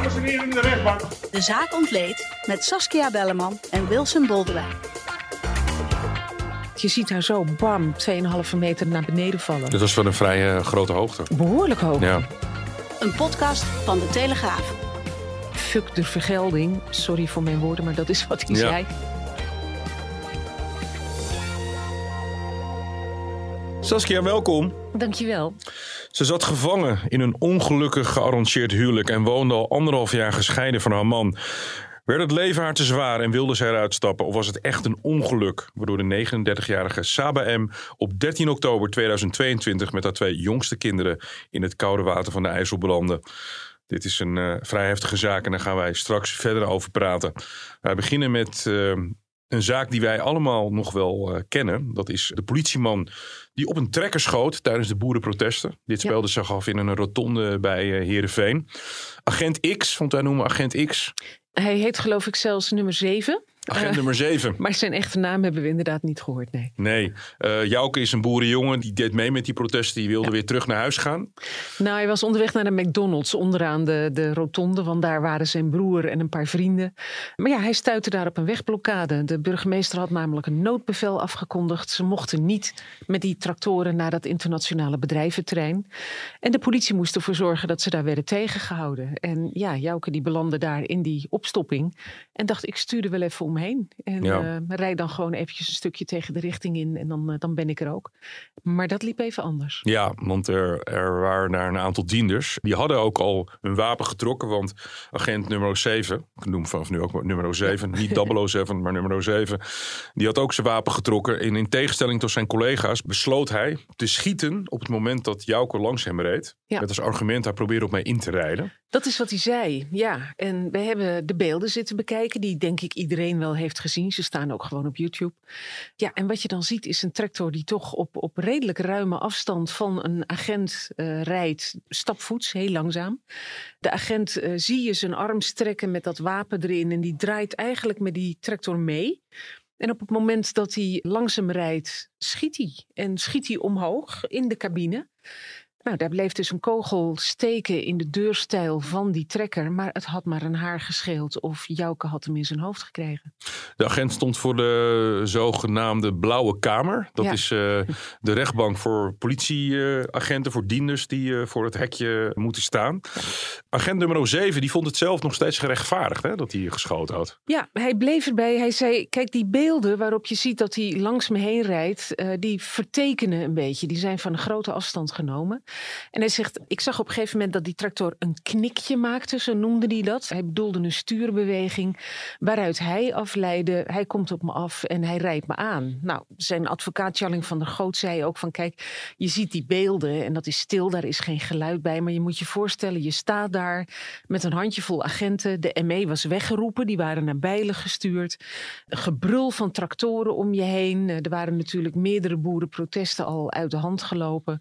Dames en heren in de rechtbank. De zaak ontleed met Saskia Belleman en Wilson Boldewijn. Je ziet haar zo, bam, 2,5 meter naar beneden vallen. Dit was wel een vrij eh, grote hoogte. Behoorlijk hoog. Ja. Een podcast van de Telegraaf. Fuck de vergelding. Sorry voor mijn woorden, maar dat is wat hij Ja. zei. Saskia, welkom. Dankjewel. Ze zat gevangen in een ongelukkig gearrangeerd huwelijk en woonde al anderhalf jaar gescheiden van haar man. Werd het leven haar te zwaar en wilde zij eruit stappen? Of was het echt een ongeluk waardoor de 39-jarige Saba M. op 13 oktober 2022 met haar twee jongste kinderen in het koude water van de IJssel belandde? Dit is een eh, vrij heftige zaak en daar gaan wij straks verder over praten. Wij beginnen met eh, een zaak die wij allemaal nog wel eh, kennen. Dat is de politieman die op een trekker schoot tijdens de boerenprotesten. Dit Ja. speelde zich af in een rotonde bij eh Heerenveen. Agent X, want wij noemen Agent X. Hij heet geloof ik zelfs nummer 7. Agent nummer 7. Maar zijn echte naam hebben we inderdaad niet gehoord, nee. Nee, eh Jouke is een boerenjongen. Die deed mee met die protesten. Die wilde weer terug naar huis gaan. Nou, hij was onderweg naar de McDonald's onderaan de, de rotonde. Want daar waren zijn broer en een paar vrienden. Maar ja, hij stuitte daar op een wegblokkade. De burgemeester had namelijk een noodbevel afgekondigd. Ze mochten niet met die tractoren naar dat internationale bedrijventerrein. En de politie moest ervoor zorgen dat ze daar werden tegengehouden. En ja, Jouke die belandde daar in die opstopping. En dacht, ik stuur er wel even omheen. En Ja. eh, rijd dan gewoon eventjes een stukje tegen de richting in. En dan, eh, dan ben ik er ook. Maar dat liep even anders. Ja, want er, er waren daar een aantal dienders. Die hadden ook al hun wapen getrokken. Want agent nummer 7, ik noem vanaf nu ook nummer 7, niet 007, maar nummer 7. Die had ook zijn wapen getrokken. En in tegenstelling tot zijn collega's besloot hij te schieten op het moment dat Jouke langs hem reed. Ja. Met als argument, hij probeerde op mij in te rijden. Dat is wat hij zei, ja. En we hebben de beelden zitten bekijken, die denk ik iedereen wel heeft gezien. Ze staan ook gewoon op YouTube. Ja, en wat je dan ziet is een tractor die toch op, op redelijk ruime afstand van een agent eh, rijdt, stapvoets, heel langzaam. De agent eh, zie je zijn arm strekken met dat wapen erin en die draait eigenlijk met die tractor mee. En op het moment dat hij langzaam rijdt, schiet hij. En schiet hij omhoog in de cabine. Nou, daar bleef dus een kogel steken in de deurstijl van die trekker. Maar het had maar een haar gescheeld of Jouke had hem in zijn hoofd gekregen. De agent stond voor de zogenaamde Blauwe Kamer. Dat Ja. is eh, de rechtbank voor politieagenten, voor dienders die eh, voor het hekje moeten staan. Agent nummer 7 die vond het zelf nog steeds gerechtvaardigd hè, dat hij geschoten had. Ja, hij bleef erbij. Hij zei, kijk die beelden waarop je ziet dat hij langs me heen rijdt. eh, die vertekenen een beetje. Die zijn van een grote afstand genomen. En hij zegt, ik zag op een gegeven moment dat die tractor een knikje maakte. Zo noemde hij dat. Hij bedoelde een stuurbeweging waaruit hij afleidde. Hij komt op me af en hij rijdt me aan. Nou, zijn advocaat Jalling van der Goot zei ook van kijk, je ziet die beelden en dat is stil, daar is geen geluid bij. Maar je moet je voorstellen, je staat daar met een handjevol agenten. De ME was weggeroepen, die waren naar Bijlen gestuurd. Gebrul van tractoren om je heen. Er waren natuurlijk meerdere boerenprotesten al uit de hand gelopen.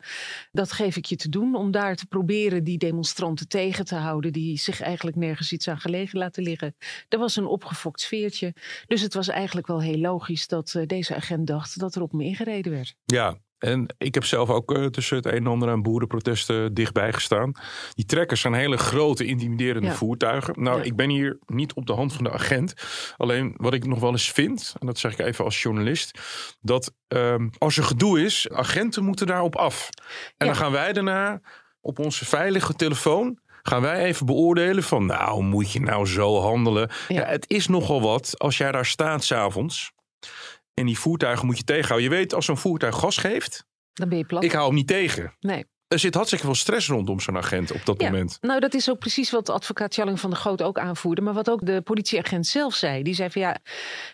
Dat geef te doen om daar te proberen die demonstranten tegen te houden. Die zich eigenlijk nergens iets aan gelegen laten liggen. Er was een opgefokt sfeertje. Dus het was eigenlijk wel heel logisch dat eh, deze agent dacht dat er op me ingereden werd. Ja, en ik heb zelf ook eh, tussen het een en ander aan boerenprotesten dichtbij gestaan. Die trekkers zijn hele grote, intimiderende Ja. voertuigen. Nou, Ja. ik ben hier niet op de hand van de agent. Alleen wat ik nog wel eens vind, en dat zeg ik even als journalist, dat ehm, als er gedoe is, agenten moeten daarop af. En Ja. dan gaan wij daarna op onze veilige telefoon. Gaan wij even beoordelen van, nou, moet je nou zo handelen? Ja. Ja. het is nogal wat als jij daar staat s'avonds. En die voertuigen moet je tegenhouden. Je weet, als zo'n voertuig gas geeft, Dan ben je plat. ik hou hem niet tegen. Nee. Er zit hartstikke veel stress rondom zo'n agent op dat Ja, moment. Nou, dat is ook precies wat advocaat Jalling van der Goot ook aanvoerde. Maar wat ook de politieagent zelf zei. Die zei van ja,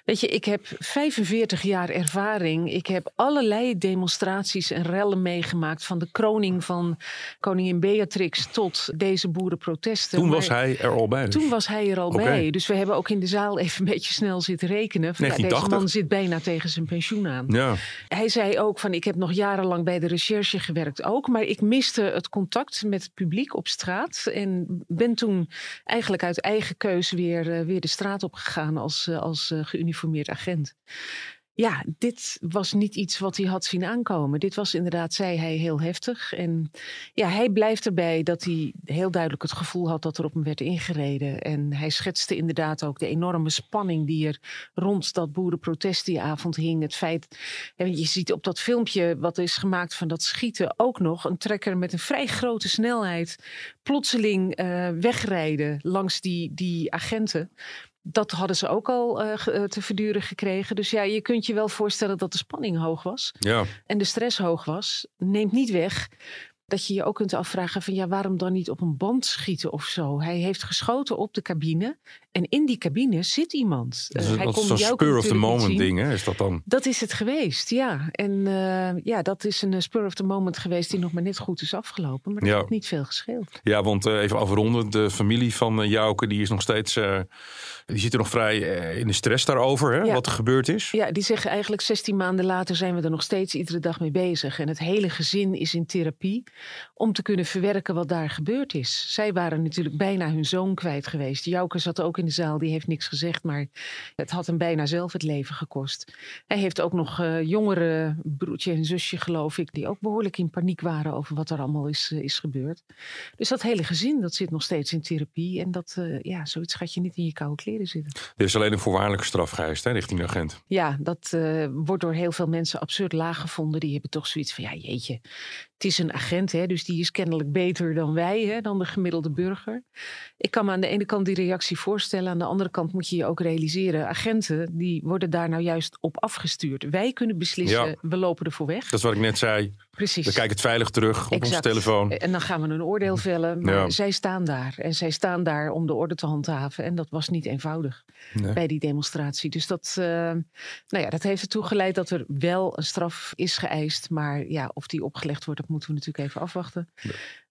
weet je, ik heb 45 jaar ervaring. Ik heb allerlei demonstraties en rellen meegemaakt. Van de kroning van koningin Beatrix tot deze boerenprotesten. Toen Maar was hij er al bij. dus. Toen was hij er al bij. Dus we hebben ook in de zaal even een beetje snel zitten rekenen. Van, ja, deze 1980? man zit bijna tegen zijn pensioen aan. Ja, Hij zei ook van ik heb nog jarenlang bij de recherche gewerkt ook. Maar ik miste het contact met het publiek op straat. En ben toen eigenlijk uit eigen keuze weer, eh, weer de straat op gegaan als, eh, als eh, geuniformeerd agent. Ja, dit was niet iets wat hij had zien aankomen. Dit was inderdaad, zei hij, heel heftig. En ja, hij blijft erbij dat hij heel duidelijk het gevoel had dat er op hem werd ingereden. En hij schetste inderdaad ook de enorme spanning die er rond dat boerenprotest die avond hing. Het feit, je ziet op dat filmpje wat is gemaakt van dat schieten ook nog een trekker met een vrij grote snelheid plotseling uh, wegrijden langs die, die agenten dat hadden ze ook al uh, te verduren gekregen. Dus ja, je kunt je wel voorstellen dat de spanning hoog was. Ja. En de stress hoog was. Neemt niet weg dat je je ook kunt afvragen van ja, waarom dan niet op een band schieten of zo? Hij heeft geschoten op de cabine en in die cabine zit iemand. Dus uh, hij dat is zo'n spur of the moment ding, hè? Is dat dan? Dat is het geweest, ja. En uh, ja, dat is een spur of the moment geweest die nog maar net goed is afgelopen. Maar dat ja. heeft niet veel gescheeld. Ja, want uh, even afronden, de familie van Jouke die is nog steeds... die zit er nog vrij in de stress daarover, hè? Ja. wat er gebeurd is. Ja, die zeggen eigenlijk 16 maanden later zijn we er nog steeds iedere dag mee bezig. En het hele gezin is in therapie om te kunnen verwerken wat daar gebeurd is. Zij waren natuurlijk bijna hun zoon kwijt geweest. Jouke zat ook in de zaal, die heeft niks gezegd, maar het had hem bijna zelf het leven gekost. Hij heeft ook nog uh, jongere broertje en zusje, geloof ik, die ook behoorlijk in paniek waren over wat er allemaal is, uh, is gebeurd. Dus dat hele gezin, dat zit nog steeds in therapie. En dat, uh, ja, zoiets gaat je niet in je koude kleren zitten. Er is alleen een voorwaardelijke straf geëist, hè, richting de agent. Ja, dat wordt door heel veel mensen absurd laag gevonden. Die hebben toch zoiets van, ja jeetje, het is een agent, hè, dus die is kennelijk beter dan wij, hè, dan de gemiddelde burger. Ik kan me aan de ene kant die reactie voorstellen. Aan de andere kant moet je je ook realiseren. Agenten die worden daar nou juist op afgestuurd. Wij kunnen beslissen, Ja. we lopen ervoor weg. Dat is wat ik net zei. Precies. We kijken het veilig terug op onze telefoon. En dan gaan we een oordeel vellen. Maar Ja. zij staan daar. En zij staan daar om de orde te handhaven. En dat was niet eenvoudig Nee. bij die demonstratie. Dus dat, eh, nou ja, dat heeft ertoe geleid dat er wel een straf is geëist. Maar ja, of die opgelegd wordt, dat moeten we natuurlijk even afwachten.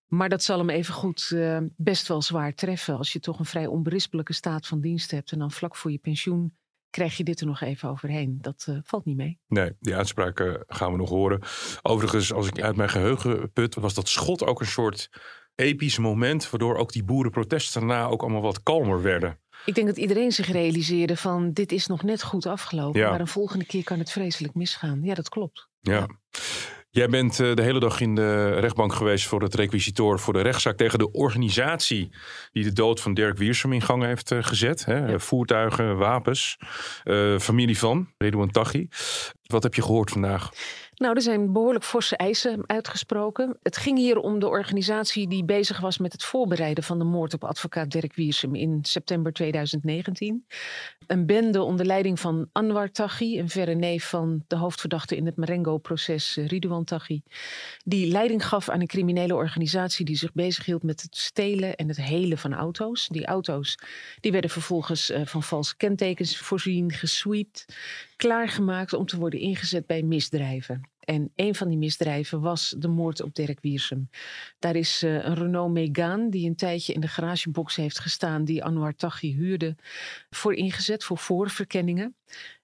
Maar dat zal hem even goed eh, best wel zwaar treffen. Als je toch een vrij onberispelijke staat van dienst hebt. En dan vlak voor je pensioen krijg je dit er nog even overheen. Dat eh, valt niet mee. Nee, die uitspraak eh, gaan we nog horen. Overigens, als ik uit mijn geheugen put, was dat schot ook een soort episch moment. Waardoor ook die boerenprotesten daarna ook allemaal wat kalmer werden. Ik denk dat iedereen zich realiseerde van dit is nog net goed afgelopen. Ja. Maar een volgende keer kan het vreselijk misgaan. Ja, dat klopt. Ja. Jij bent eh, de hele dag in de rechtbank geweest voor het requisitoor voor de rechtszaak tegen de organisatie die de dood van Dirk Wiersum in gang heeft eh, gezet. Hè? Ja. Voertuigen, wapens, eh, familie van Redouan Taghi. Wat heb je gehoord vandaag? Nou, er zijn behoorlijk forse eisen uitgesproken. Het ging hier om de organisatie die bezig was met het voorbereiden van de moord op advocaat Dirk Wiersum in september 2019. Een bende onder leiding van Anwar Taghi, een verre neef van de hoofdverdachte in het Marengo-proces, eh, Ridouan Taghi. Die leiding gaf aan een criminele organisatie die zich bezighield met het stelen en het helen van auto's. Die auto's die werden vervolgens eh, van valse kentekens voorzien, gesweept, klaargemaakt om te worden ingezet bij misdrijven. En een van die misdrijven was de moord op Dirk Wiersum. Daar is eh, een Renault Megane die een tijdje in de garagebox heeft gestaan, die Anwar Taghi huurde, voor ingezet, voor voorverkenningen.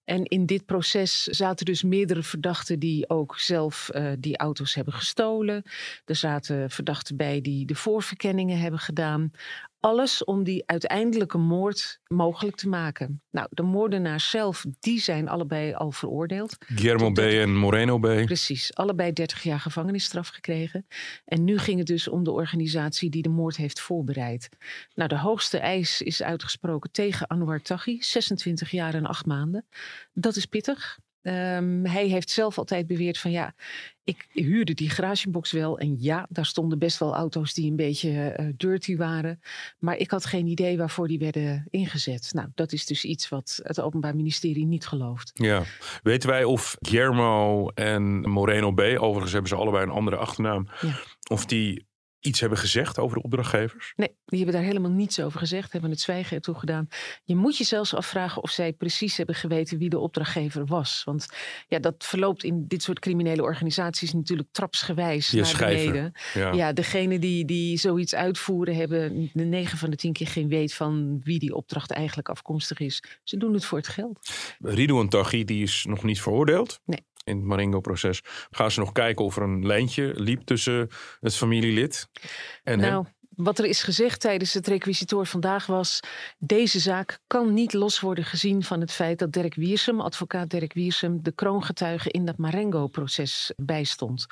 En in dit proces zaten dus meerdere verdachten die ook zelf eh, die auto's hebben gestolen. Er zaten verdachten bij die de voorverkenningen hebben gedaan. Alles om die uiteindelijke moord mogelijk te maken. Nou, de moordenaars zelf, die zijn allebei al veroordeeld. Guillermo B. en Moreno B. Precies, allebei 30 jaar gevangenisstraf gekregen. En nu ging het dus om de organisatie die de moord heeft voorbereid. Nou, de hoogste eis is uitgesproken tegen Anwar Taghi, 26 jaar en 8 maanden. Dat is pittig. Ehm, hij heeft zelf altijd beweerd van ja, ik huurde die garagebox wel. En ja, daar stonden best wel auto's die een beetje eh, dirty waren. Maar ik had geen idee waarvoor die werden ingezet. Nou, dat is dus iets wat het Openbaar Ministerie niet gelooft. Ja. Weten wij of Guillermo en Moreno B. Overigens hebben ze allebei een andere achternaam. Ja. Of die iets hebben gezegd over de opdrachtgevers? Nee, die hebben daar helemaal niets over gezegd, hebben het zwijgen ertoe gedaan. Je moet je zelfs afvragen of zij precies hebben geweten wie de opdrachtgever was. Want ja, dat verloopt in dit soort criminele organisaties natuurlijk trapsgewijs Ja, naar beneden. Ja. Ja, degene die, die zoiets uitvoeren hebben de 9 van de 10 keer geen weet van wie die opdracht eigenlijk afkomstig is. Ze doen het voor het geld. Ridouan Taghi, die is nog niet veroordeeld. Nee. In het Marengo-proces gaan ze nog kijken of er een lijntje liep tussen het familielid en hem. Wat er is gezegd tijdens het requisitoor vandaag was... deze zaak kan niet los worden gezien van het feit dat Dirk Wiersum, advocaat Dirk Wiersum... de kroongetuige in dat Marengo-proces bijstond.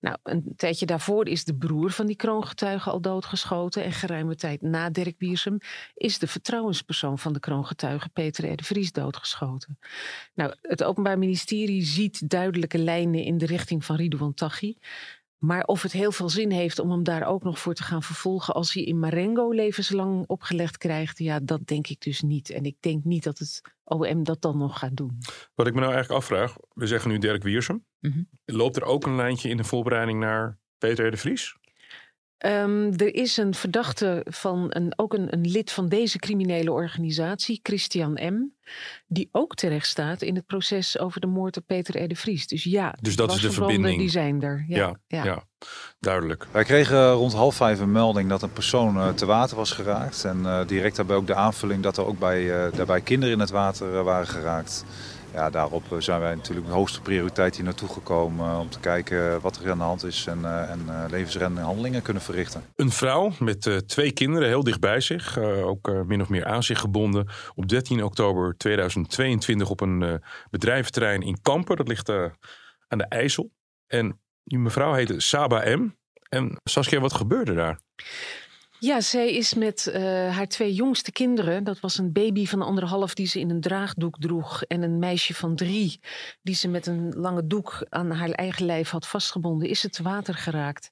Nou, een tijdje daarvoor is de broer van die kroongetuige al doodgeschoten... en geruime tijd na Dirk Wiersum is de vertrouwenspersoon van de kroongetuige... Peter R. de Vries doodgeschoten. Nou, het Openbaar Ministerie ziet duidelijke lijnen in de richting van Ridouan Taghi... Maar of het heel veel zin heeft om hem daar ook nog voor te gaan vervolgen als hij in Marengo levenslang opgelegd krijgt, ja, dat denk ik dus niet. En ik denk niet dat het OM dat dan nog gaat doen. Wat ik me nou eigenlijk afvraag, we zeggen nu Dirk Wiersum. Mhm. Loopt er ook een lijntje in de voorbereiding naar Peter R. de Vries? Um, er is een verdachte van een, ook een, een, lid van deze criminele organisatie, Christian M., die ook terecht staat in het proces over de moord op Peter R. de Vries. Dus ja, dus dat is de verbinding. Die zijn er. Ja, ja, ja. ja, duidelijk. Wij kregen rond half vijf een melding dat een persoon uh, te water was geraakt. En uh, direct daarbij ook de aanvulling dat er ook bij, uh, daarbij kinderen in het water waren geraakt ja, daarop eh, zijn wij natuurlijk met hoogste prioriteit hier naartoe gekomen eh, om te kijken wat er aan de hand is en, uh, en levensreddende handelingen kunnen verrichten. Een vrouw met twee kinderen heel dicht bij zich, ook min of meer aan zich gebonden, op 13 oktober 2022 op een bedrijventerrein in Kampen, dat ligt aan de IJssel. En die mevrouw heette Saba M. En Saskia, wat gebeurde daar? Ja, zij is met uh, haar twee jongste kinderen. Dat was een baby van anderhalf die ze in een draagdoek droeg. En een meisje van drie die ze met een lange doek aan haar eigen lijf had vastgebonden. Is het te water geraakt?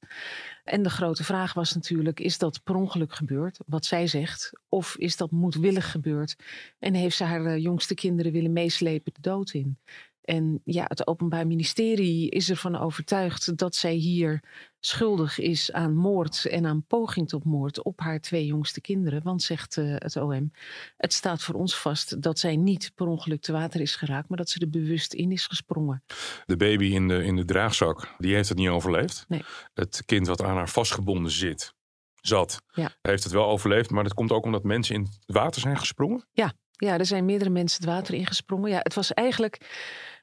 En de grote vraag was natuurlijk: is dat per ongeluk gebeurd? Wat zij zegt. Of is dat moedwillig gebeurd? En heeft ze haar uh, jongste kinderen willen meeslepen de dood in? En ja, het Openbaar Ministerie is ervan overtuigd dat zij hier schuldig is aan moord en aan poging tot moord op haar twee jongste kinderen. Want, zegt uh, het OM, het staat voor ons vast dat zij niet per ongeluk te water is geraakt, maar dat ze er bewust in is gesprongen. De baby in de, in de draagzak, die heeft het niet overleefd. Nee. Het kind wat aan haar vastgebonden zit, zat, ja. heeft het wel overleefd. Maar dat komt ook omdat mensen in het water zijn gesprongen? Ja, ja er zijn meerdere mensen het water ingesprongen. Ja, het was eigenlijk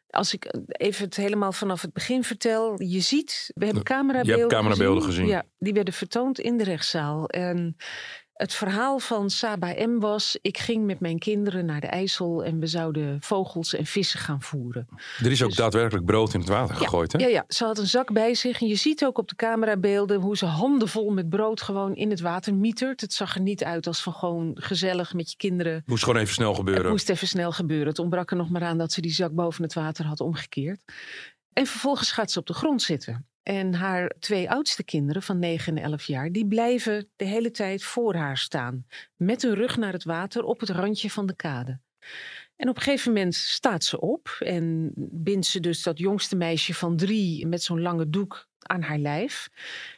als ik even het helemaal vanaf het begin vertel. Je ziet, we hebben camerabeelden, je hebt camerabeelden gezien. gezien. Ja, die werden vertoond in de rechtszaal. En het verhaal van Saba M was: ik ging met mijn kinderen naar de IJssel en we zouden vogels en vissen gaan voeren. Er is ook dus- daadwerkelijk brood in het water ja, gegooid, hè? Ja, ja, ze had een zak bij zich en je ziet ook op de camerabeelden hoe ze handenvol met brood gewoon in het water mietert. Het zag er niet uit als van gewoon gezellig met je kinderen. Moest gewoon even snel gebeuren. Het moest even snel gebeuren. Het ontbrak er nog maar aan dat ze die zak boven het water had omgekeerd. En vervolgens gaat ze op de grond zitten. En haar twee oudste kinderen van 9 en 11 jaar, die blijven de hele tijd voor haar staan. Met hun rug naar het water op het randje van de kade. En op een gegeven moment staat ze op en bindt ze dus dat jongste meisje van drie met zo'n lange doek aan haar lijf.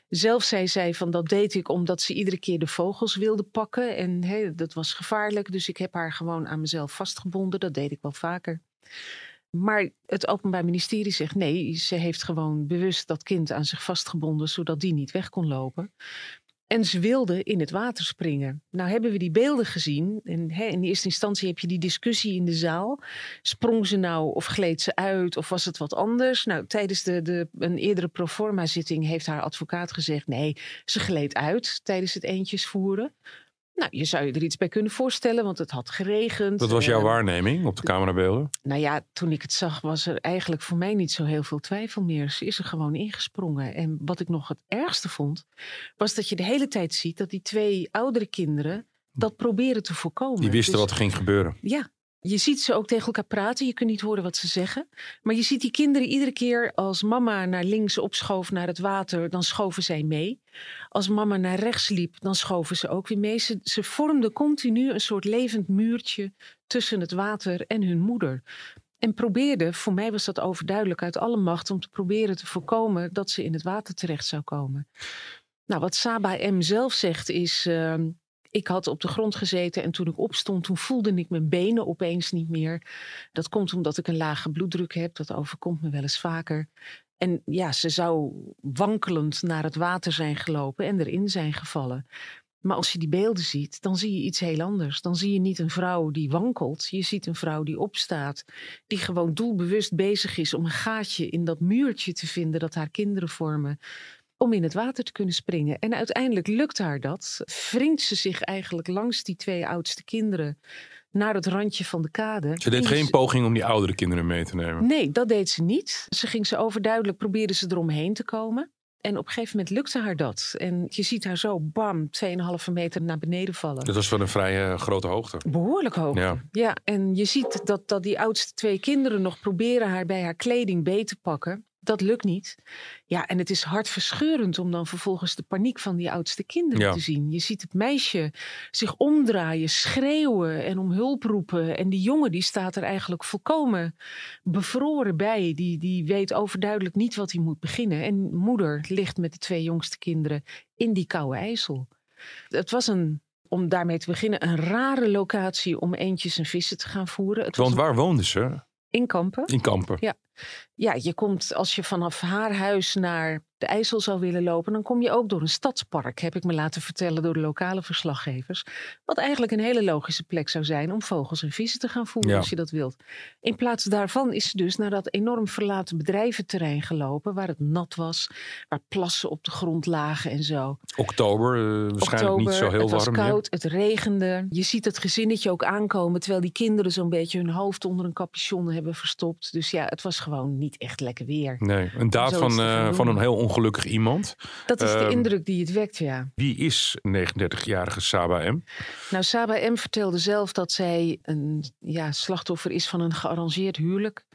Zelf zei zij van dat deed ik omdat ze iedere keer de vogels wilde pakken. En dat was gevaarlijk, dus ik heb haar gewoon aan mezelf vastgebonden. Dat deed ik wel vaker. Maar het Openbaar Ministerie zegt nee, ze heeft gewoon bewust dat kind aan zich vastgebonden, zodat die niet weg kon lopen. En ze wilde in het water springen. Nou hebben we die beelden gezien. En hè, in eerste instantie heb je die discussie in de zaal. Sprong ze nou of gleed ze uit of was het wat anders? Nou, tijdens de, de, een eerdere proforma zitting heeft haar advocaat gezegd... nee, ze gleed uit tijdens het eentjes voeren. Nou, je zou je er iets bij kunnen voorstellen, want het had geregend. Dat was jouw uh, waarneming op de camerabeelden? Nou ja, toen ik het zag, was er eigenlijk voor mij niet zo heel veel twijfel meer. Ze is er gewoon ingesprongen. En wat ik nog het ergste vond, was dat je de hele tijd ziet dat die twee oudere kinderen dat proberen te voorkomen. Die wisten dus, wat er ging gebeuren. Ja, je ziet ze ook tegen elkaar praten. Je kunt niet horen wat ze zeggen. Maar je ziet die kinderen iedere keer als mama naar links opschoof naar het water, dan schoven zij mee. Als mama naar rechts liep, dan schoven ze ook weer mee. Ze, vormden continu een soort levend muurtje tussen het water en hun moeder. En probeerden, voor mij was dat overduidelijk uit alle macht, om te proberen te voorkomen dat ze in het water terecht zou komen. Nou, wat Saba M zelf zegt is. Uh, ik had op de grond gezeten en toen ik opstond, toen voelde ik mijn benen opeens niet meer. Dat komt omdat ik een lage bloeddruk heb. Dat overkomt me wel eens vaker. En ja, ze zou wankelend naar het water zijn gelopen en erin zijn gevallen. Maar als je die beelden ziet, dan zie je iets heel anders. Dan zie je niet een vrouw die wankelt. Je ziet een vrouw die opstaat. Die gewoon doelbewust bezig is om een gaatje in dat muurtje te vinden dat haar kinderen vormen om in het water te kunnen springen. En uiteindelijk lukt haar dat. Wringt ze zich eigenlijk langs die twee oudste kinderen naar het randje van de kade. Ze deed geen poging om die oudere kinderen mee te nemen. Nee, dat deed ze niet. Ze ging ze overduidelijk, probeerde ze eromheen te komen. En op een gegeven moment lukte haar dat. En je ziet haar zo, bam, 2,5 meter naar beneden vallen. Dat was van een vrij eh, grote hoogte. Behoorlijk hoog. Ja. Ja. en je ziet dat, dat die oudste twee kinderen nog proberen haar bij haar kleding beet te pakken. Dat lukt niet. Ja, en het is hartverscheurend om dan vervolgens de paniek van die oudste kinderen Ja. te zien. Je ziet het meisje zich omdraaien, schreeuwen en om hulp roepen. En die jongen die staat er eigenlijk volkomen bevroren bij. Die, die weet overduidelijk niet wat hij moet beginnen. En moeder ligt met de twee jongste kinderen in die koude IJssel. Het was een, om daarmee te beginnen, een rare locatie om eentjes en vissen te gaan voeren. Het was Want waar woonden ze? in Kampen. In Kampen. Ja. Ja, je komt als je vanaf haar huis naar de IJssel zou willen lopen, dan kom je ook door een stadspark, heb ik me laten vertellen door de lokale verslaggevers. Wat eigenlijk een hele logische plek zou zijn om vogels en vissen te gaan voeren Ja. als je dat wilt. In plaats daarvan is ze dus naar dat enorm verlaten bedrijventerrein gelopen, waar het nat was, waar plassen op de grond lagen en zo. Oktober, eh, waarschijnlijk niet zo heel het was warm koud, het regende. Je ziet het gezinnetje ook aankomen, terwijl die kinderen zo'n beetje hun hoofd onder een capuchon hebben verstopt. Dus ja, het was gewoon niet echt lekker weer. Nee, een daad van, eh, van een heel ongelukkig iemand. Dat is de Ehm, indruk die het wekt, ja. Wie is 39-jarige Saba M? Nou, Saba M. vertelde zelf dat zij een ja, slachtoffer is van een gearrangeerd huwelijk.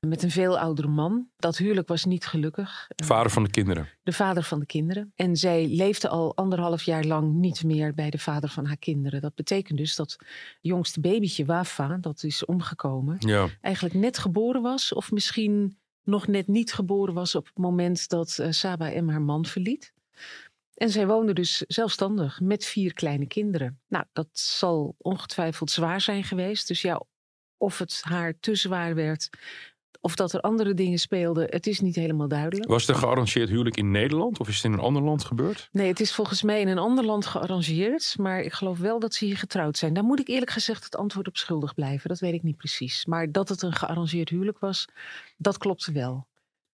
Met een veel oudere man. Dat huwelijk was niet gelukkig. Vader van de kinderen. De vader van de kinderen. En zij leefde al anderhalf jaar lang niet meer bij de vader van haar kinderen. Dat betekent dus dat jongste babytje Wafa, dat is omgekomen, Ja. eigenlijk net geboren was. Of misschien nog net niet geboren was op het moment dat eh, Saba M. haar man verliet. En zij woonde dus zelfstandig met vier kleine kinderen. Nou, dat zal ongetwijfeld zwaar zijn geweest. Dus ja, of het haar te zwaar werd, of dat er andere dingen speelden, het is niet helemaal duidelijk. Was het een gearrangeerd huwelijk in Nederland of is het in een ander land gebeurd? Nee, het is volgens mij in een ander land gearrangeerd. Maar ik geloof wel dat ze hier getrouwd zijn. Daar moet ik eerlijk gezegd het antwoord op schuldig blijven. Dat weet ik niet precies. Maar dat het een gearrangeerd huwelijk was, dat klopte wel.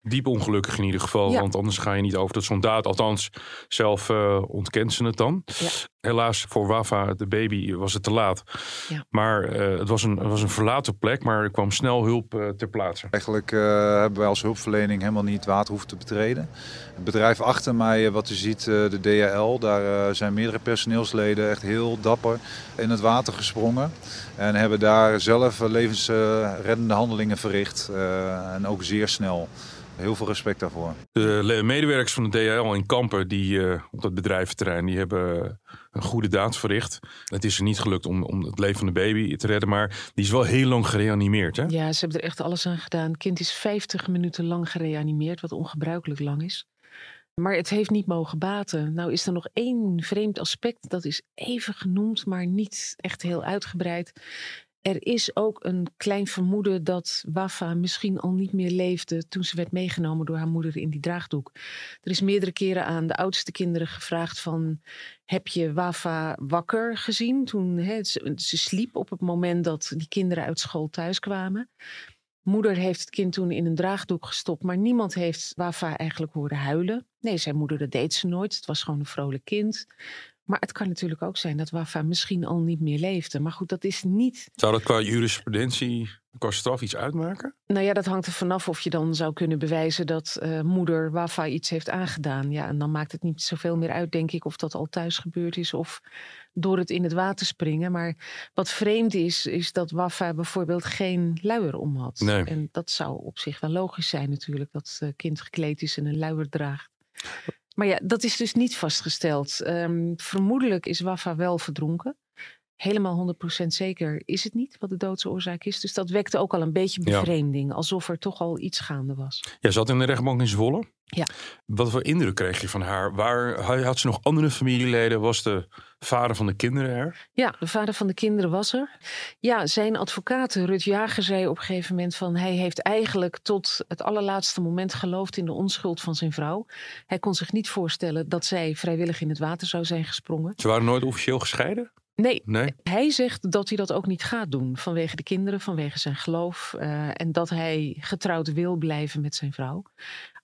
Diep ongelukkig in ieder geval, Ja. want anders ga je niet over tot zo'n daad. Althans, zelf eh, ontkent ze het dan. Ja. Helaas voor Wafa, de baby, was het te laat. Ja. Maar eh, het, was een, het was een verlaten plek, maar er kwam snel hulp eh, ter plaatse. Eigenlijk eh, hebben wij als hulpverlening helemaal niet water hoeven te betreden. Het bedrijf achter mij, wat u ziet, eh, de DHL, daar zijn meerdere personeelsleden echt heel dapper in het water gesprongen. En hebben daar zelf levensreddende handelingen verricht. eh, en ook zeer snel. Heel veel respect daarvoor. De medewerkers van de DHL in Kampen, die eh, op dat bedrijventerrein, die hebben een goede daad verricht. Het is er niet gelukt om, om het leven van de baby te redden, maar die is wel heel lang gereanimeerd. Hè? Ja, ze hebben er echt alles aan gedaan. Het kind is 50 minuten lang gereanimeerd, wat ongebruikelijk lang is. Maar het heeft niet mogen baten. Nou is er nog één vreemd aspect, dat is even genoemd, maar niet echt heel uitgebreid. Er is ook een klein vermoeden dat Wafa misschien al niet meer leefde toen ze werd meegenomen door haar moeder in die draagdoek. Er is meerdere keren aan de oudste kinderen gevraagd van, heb je Wafa wakker gezien toen ze, ze sliep op het moment dat die kinderen uit school thuis kwamen? Moeder heeft het kind toen in een draagdoek gestopt, maar niemand heeft Wafa eigenlijk horen huilen. Nee, zijn moeder, dat deed ze nooit. Het was gewoon een vrolijk kind. Maar het kan natuurlijk ook zijn dat Wafa misschien al niet meer leefde. Maar goed, dat is niet. Zou dat qua jurisprudentie, qua straf iets uitmaken? Nou ja, dat hangt er vanaf of je dan zou kunnen bewijzen dat eh, moeder Wafa iets heeft aangedaan. Ja, en dan maakt het niet zoveel meer uit, denk ik, of dat al thuis gebeurd is of door het in het water springen. Maar wat vreemd is, is dat Wafa bijvoorbeeld geen luier om had. Nee. En dat zou op zich wel logisch zijn natuurlijk, dat het kind gekleed is en een luier draagt. Maar ja, dat is dus niet vastgesteld. Ehm, vermoedelijk is Wafa wel verdronken. Helemaal 100% zeker is het niet wat de doodsoorzaak is. Dus dat wekte ook al een beetje Ja. bevreemding. Alsof er toch al iets gaande was. Jij zat in de rechtbank in Zwolle. Ja. Wat voor indruk kreeg je van haar? Waar had ze nog andere familieleden? Was de vader van de kinderen er? Ja, de vader van de kinderen was er. Ja, zijn advocaat Rut Jager zei op een gegeven moment van... hij heeft eigenlijk tot het allerlaatste moment geloofd in de onschuld van zijn vrouw. Hij kon zich niet voorstellen dat zij vrijwillig in het water zou zijn gesprongen. Ze waren nooit officieel gescheiden? Nee, Nee. Hij zegt dat hij dat ook niet gaat doen vanwege de kinderen, vanwege zijn geloof. eh, en dat hij getrouwd wil blijven met zijn vrouw.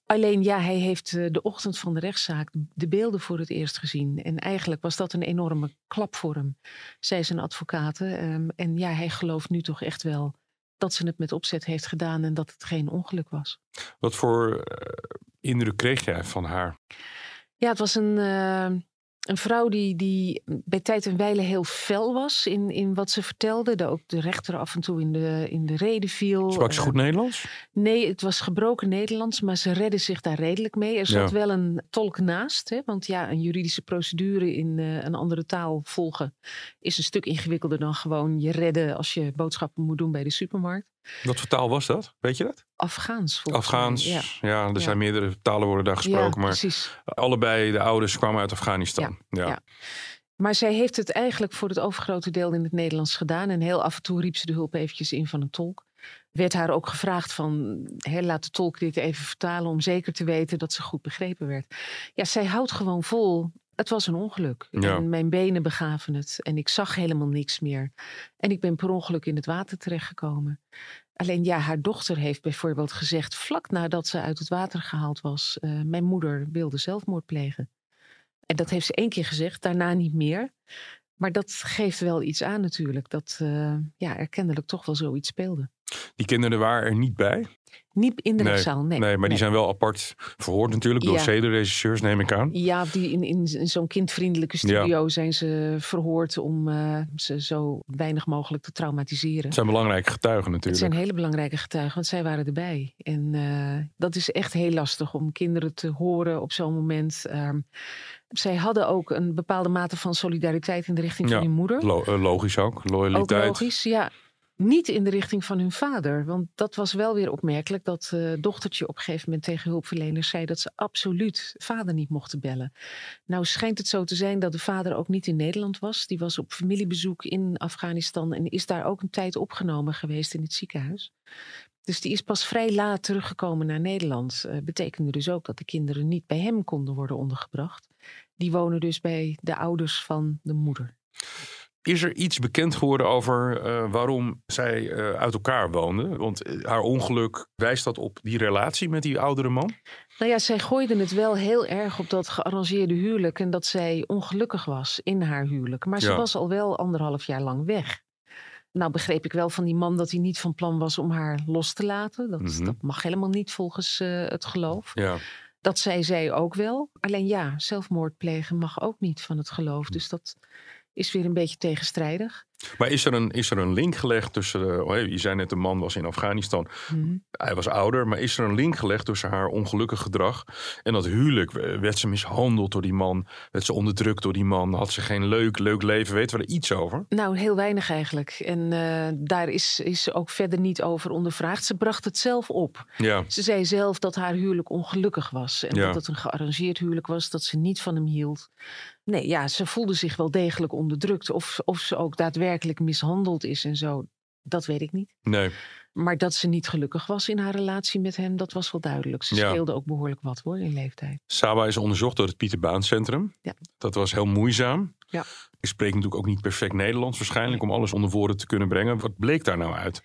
Alleen ja, hij heeft eh, de ochtend van de rechtszaak de beelden voor het eerst gezien. En eigenlijk was dat een enorme klap voor hem, zei zijn advocaten. Ehm, en ja, hij gelooft nu toch echt wel dat ze het met opzet heeft gedaan en dat het geen ongeluk was. Wat voor eh, indruk kreeg jij van haar? Ja, het was een, een vrouw die, die bij tijd en wijle heel fel was in, in wat ze vertelde. De, ook de rechter af en toe in de, in de reden viel. Sprak ze Eh, goed Nederlands? Nee, het was gebroken Nederlands, maar ze redden zich daar redelijk mee. Er zat Ja. wel een tolk naast, hè, want ja, een juridische procedure in eh, een andere taal volgen is een stuk ingewikkelder dan gewoon je redden als je boodschappen moet doen bij de supermarkt. Wat voor taal was dat? Weet je dat? Afghaans Afghaans. Ja, Ja, er Ja. zijn meerdere talen worden daar ja gesproken. maar allebei de ouders kwamen uit Afghanistan. Ja. ja. Maar zij heeft het eigenlijk voor het overgrote deel in het Nederlands gedaan. En heel af en toe riep ze de hulp eventjes in van een tolk. Werd haar ook gevraagd van, hè, laat de tolk dit even vertalen... om zeker te weten dat ze goed begrepen werd. Ja, zij houdt gewoon vol. Het was een ongeluk. Ja. En mijn benen begaven het. En ik zag helemaal niks meer. En ik ben per ongeluk in het water terechtgekomen. Alleen ja, haar dochter heeft bijvoorbeeld gezegd... vlak nadat ze uit het water gehaald was... eh, mijn moeder wilde zelfmoord plegen. En dat heeft ze één keer gezegd, daarna niet meer. Maar dat geeft wel iets aan natuurlijk. Dat eh, ja, er kennelijk toch wel zoiets speelde. Die kinderen waren er niet bij. Niet in de rechtszaal, nee. nee, maar die zijn wel apart verhoord natuurlijk door Ja. zedenregisseurs, neem ik aan. Ja, die in, in, in zo'n kindvriendelijke studio zijn ze verhoord om eh, ze zo weinig mogelijk te traumatiseren. Het zijn belangrijke getuigen Het natuurlijk. zijn hele belangrijke getuigen, want zij waren erbij. En eh, dat is echt heel lastig om kinderen te horen op zo'n moment. Ehm, zij hadden ook een bepaalde mate van solidariteit in de richting Ja, van hun moeder. Lo- eh, logisch ook, Ook loyaliteit. logisch, ja. Niet in de richting van hun vader. Want dat was wel weer opmerkelijk dat eh dochtertje op een gegeven moment tegen hulpverleners zei dat ze absoluut vader niet mochten bellen. Nou schijnt het zo te zijn dat de vader ook niet in Nederland was. Die was op familiebezoek in Afghanistan en is daar ook een tijd opgenomen geweest in het ziekenhuis. Dus die is pas vrij laat teruggekomen naar Nederland. Eh, betekende dus ook dat de kinderen niet bij hem konden worden ondergebracht. Die wonen dus bij de ouders van de moeder. Is er iets bekend geworden over eh, waarom zij eh, uit elkaar woonden? Want eh, haar ongeluk wijst dat op die relatie met die oudere man? Nou ja, zij gooide het wel heel erg op dat gearrangeerde huwelijk en dat zij ongelukkig was in haar huwelijk. Maar ze was al wel anderhalf jaar lang weg. Nou begreep ik wel van die man dat hij niet van plan was om haar los te laten. Dat, Mhm. dat mag helemaal niet volgens het geloof. Ja. Dat zei zij ook wel. Alleen ja, zelfmoord plegen mag ook niet van het geloof. Dus dat is weer een beetje tegenstrijdig. Maar is er, een, is er een link gelegd tussen. De, oh, je zei net, de man was in Afghanistan. Mhm. Hij was ouder, maar is er een link gelegd tussen haar ongelukkig gedrag en dat huwelijk? Werd ze mishandeld door die man? Werd ze onderdrukt door die man? Had ze geen leuk, leuk leven? Weten we er iets over? Nou, heel weinig eigenlijk. En eh, daar is, is ze ook verder niet over ondervraagd. Ze bracht het zelf op. Ja, Ze zei zelf dat haar huwelijk ongelukkig was. En Ja. dat het een gearrangeerd huwelijk was, dat ze niet van hem hield. Nee, ja, ze voelde zich wel degelijk onderdrukt. Of, of ze ook daadwerkelijk mishandeld is en zo, dat weet ik niet. nee. Maar dat ze niet gelukkig was in haar relatie met hem, dat was wel duidelijk. Ze Ja. scheelde ook behoorlijk wat hoor, in leeftijd. Saba is onderzocht door het Pieter Baan Centrum. Ja. Dat was heel moeizaam. Ja. Je spreekt natuurlijk ook niet perfect Nederlands waarschijnlijk om alles onder woorden te kunnen brengen. Wat bleek daar nou uit?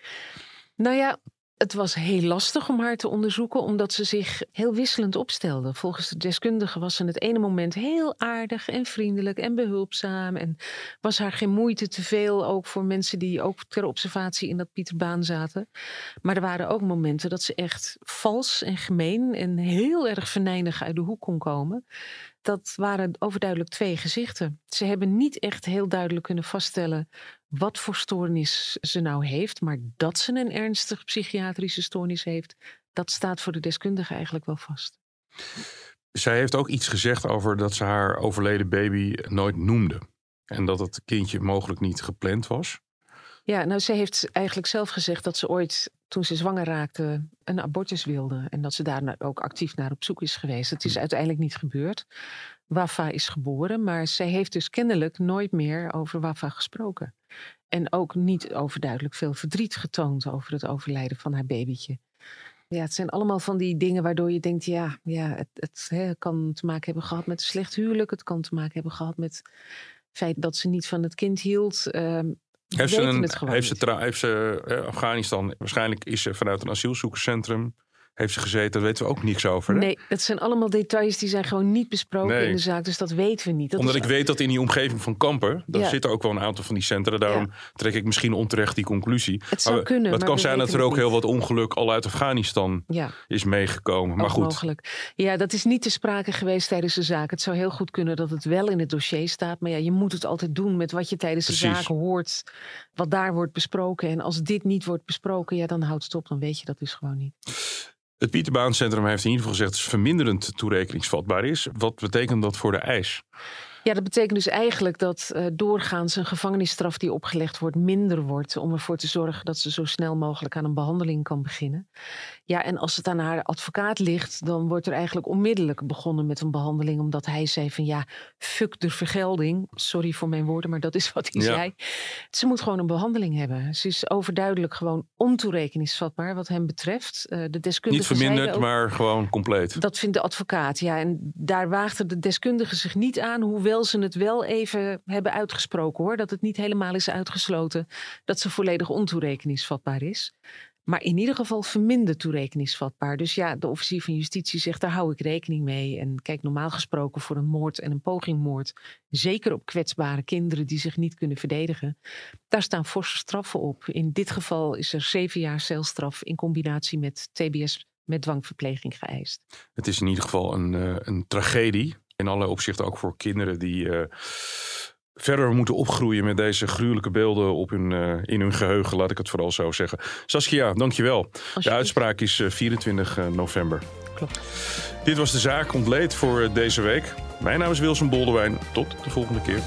Nou ja, het was heel lastig om haar te onderzoeken, omdat ze zich heel wisselend opstelde. Volgens de deskundige was ze het ene moment heel aardig en vriendelijk en behulpzaam. En was haar geen moeite te veel, ook voor mensen die ook ter observatie in dat Pieterbaan zaten. Maar er waren ook momenten dat ze echt vals en gemeen en heel erg venijnig uit de hoek kon komen. Dat waren overduidelijk twee gezichten. Ze hebben niet echt heel duidelijk kunnen vaststellen wat voor stoornis ze nou heeft. Maar dat ze een ernstig psychiatrische stoornis heeft, dat staat voor de deskundige eigenlijk wel vast. Zij heeft ook iets gezegd over dat ze haar overleden baby nooit noemde. En dat het kindje mogelijk niet gepland was. Ja, nou, ze heeft eigenlijk zelf gezegd dat ze ooit, toen ze zwanger raakte, een abortus wilde. En dat ze daar ook actief naar op zoek is geweest. Het is uiteindelijk niet gebeurd. Wafa is geboren, maar zij heeft dus kennelijk nooit meer over Wafa gesproken. En ook niet overduidelijk veel verdriet getoond over het overlijden van haar babytje. Ja, het zijn allemaal van die dingen waardoor je denkt, ja, ja het, het hè, kan te maken hebben gehad met een slecht huwelijk. Het kan te maken hebben gehad met het feit dat ze niet van het kind hield. Ehm, Heeft ze, een, heeft heeft eh, Afghanistan, waarschijnlijk is ze vanuit een asielzoekerscentrum. Heeft ze gezeten? Daar weten we ook niks over. Hè? Nee, dat zijn allemaal details die zijn gewoon niet besproken Nee. in de zaak. Dus dat weten we niet. Dat Omdat is- ik weet dat in die omgeving van Kampen, daar Ja. zitten ook wel een aantal van die centra. Daarom trek ik misschien onterecht die conclusie. Het zou Maar kunnen, Het kan zijn dat er ook heel wat ongeluk al uit Afghanistan Ja, is meegekomen. Maar ook goed, mogelijk. Ja, dat is niet te sprake geweest tijdens de zaak. Het zou heel goed kunnen dat het wel in het dossier staat. Maar ja, je moet het altijd doen met wat je tijdens de zaak hoort. Wat daar wordt besproken. En als dit niet wordt besproken, ja, dan houdt het op. Dan weet je dat dus gewoon niet. Het Pieterbaancentrum heeft in ieder geval gezegd dat het verminderend toerekeningsvatbaar is. Wat betekent dat voor de eis? Ja, dat betekent dus eigenlijk dat eh, doorgaans een gevangenisstraf die opgelegd wordt minder wordt. Om ervoor te zorgen dat ze zo snel mogelijk aan een behandeling kan beginnen. Ja, en als het aan haar advocaat ligt, dan wordt er eigenlijk onmiddellijk begonnen met een behandeling. Omdat hij zei van ja, fuck de vergelding. Sorry voor mijn woorden, maar dat is wat hij Ja. zei. Ze moet gewoon een behandeling hebben. Ze is overduidelijk gewoon ontoerekeningsvatbaar wat hem betreft. Eh, de Niet deskundigen verminderd, zeiden ook- maar gewoon compleet. dat vindt de advocaat, ja. En daar waagden de deskundigen zich niet aan, hoewel ze het wel even hebben uitgesproken hoor. Dat het niet helemaal is uitgesloten dat ze volledig ontoerekeningsvatbaar is. Maar in ieder geval verminderd toerekeningsvatbaar. Dus ja, de officier van justitie zegt, daar hou ik rekening mee. En kijk, normaal gesproken voor een moord en een pogingmoord, zeker op kwetsbare kinderen die zich niet kunnen verdedigen, daar staan forse straffen op. In dit geval is er zeven jaar celstraf in combinatie met TBS met dwangverpleging geëist. Het is in ieder geval een, eh, een tragedie. In alle opzichten ook voor kinderen die eh, verder moeten opgroeien met deze gruwelijke beelden op hun, eh, in hun geheugen, laat ik het vooral zo zeggen. Saskia, dankjewel. De uitspraak is eh, 24 november. Klopt. Dit was de zaak ontleed voor eh, deze week. Mijn naam is Wilson Boldewijn. Tot de volgende keer.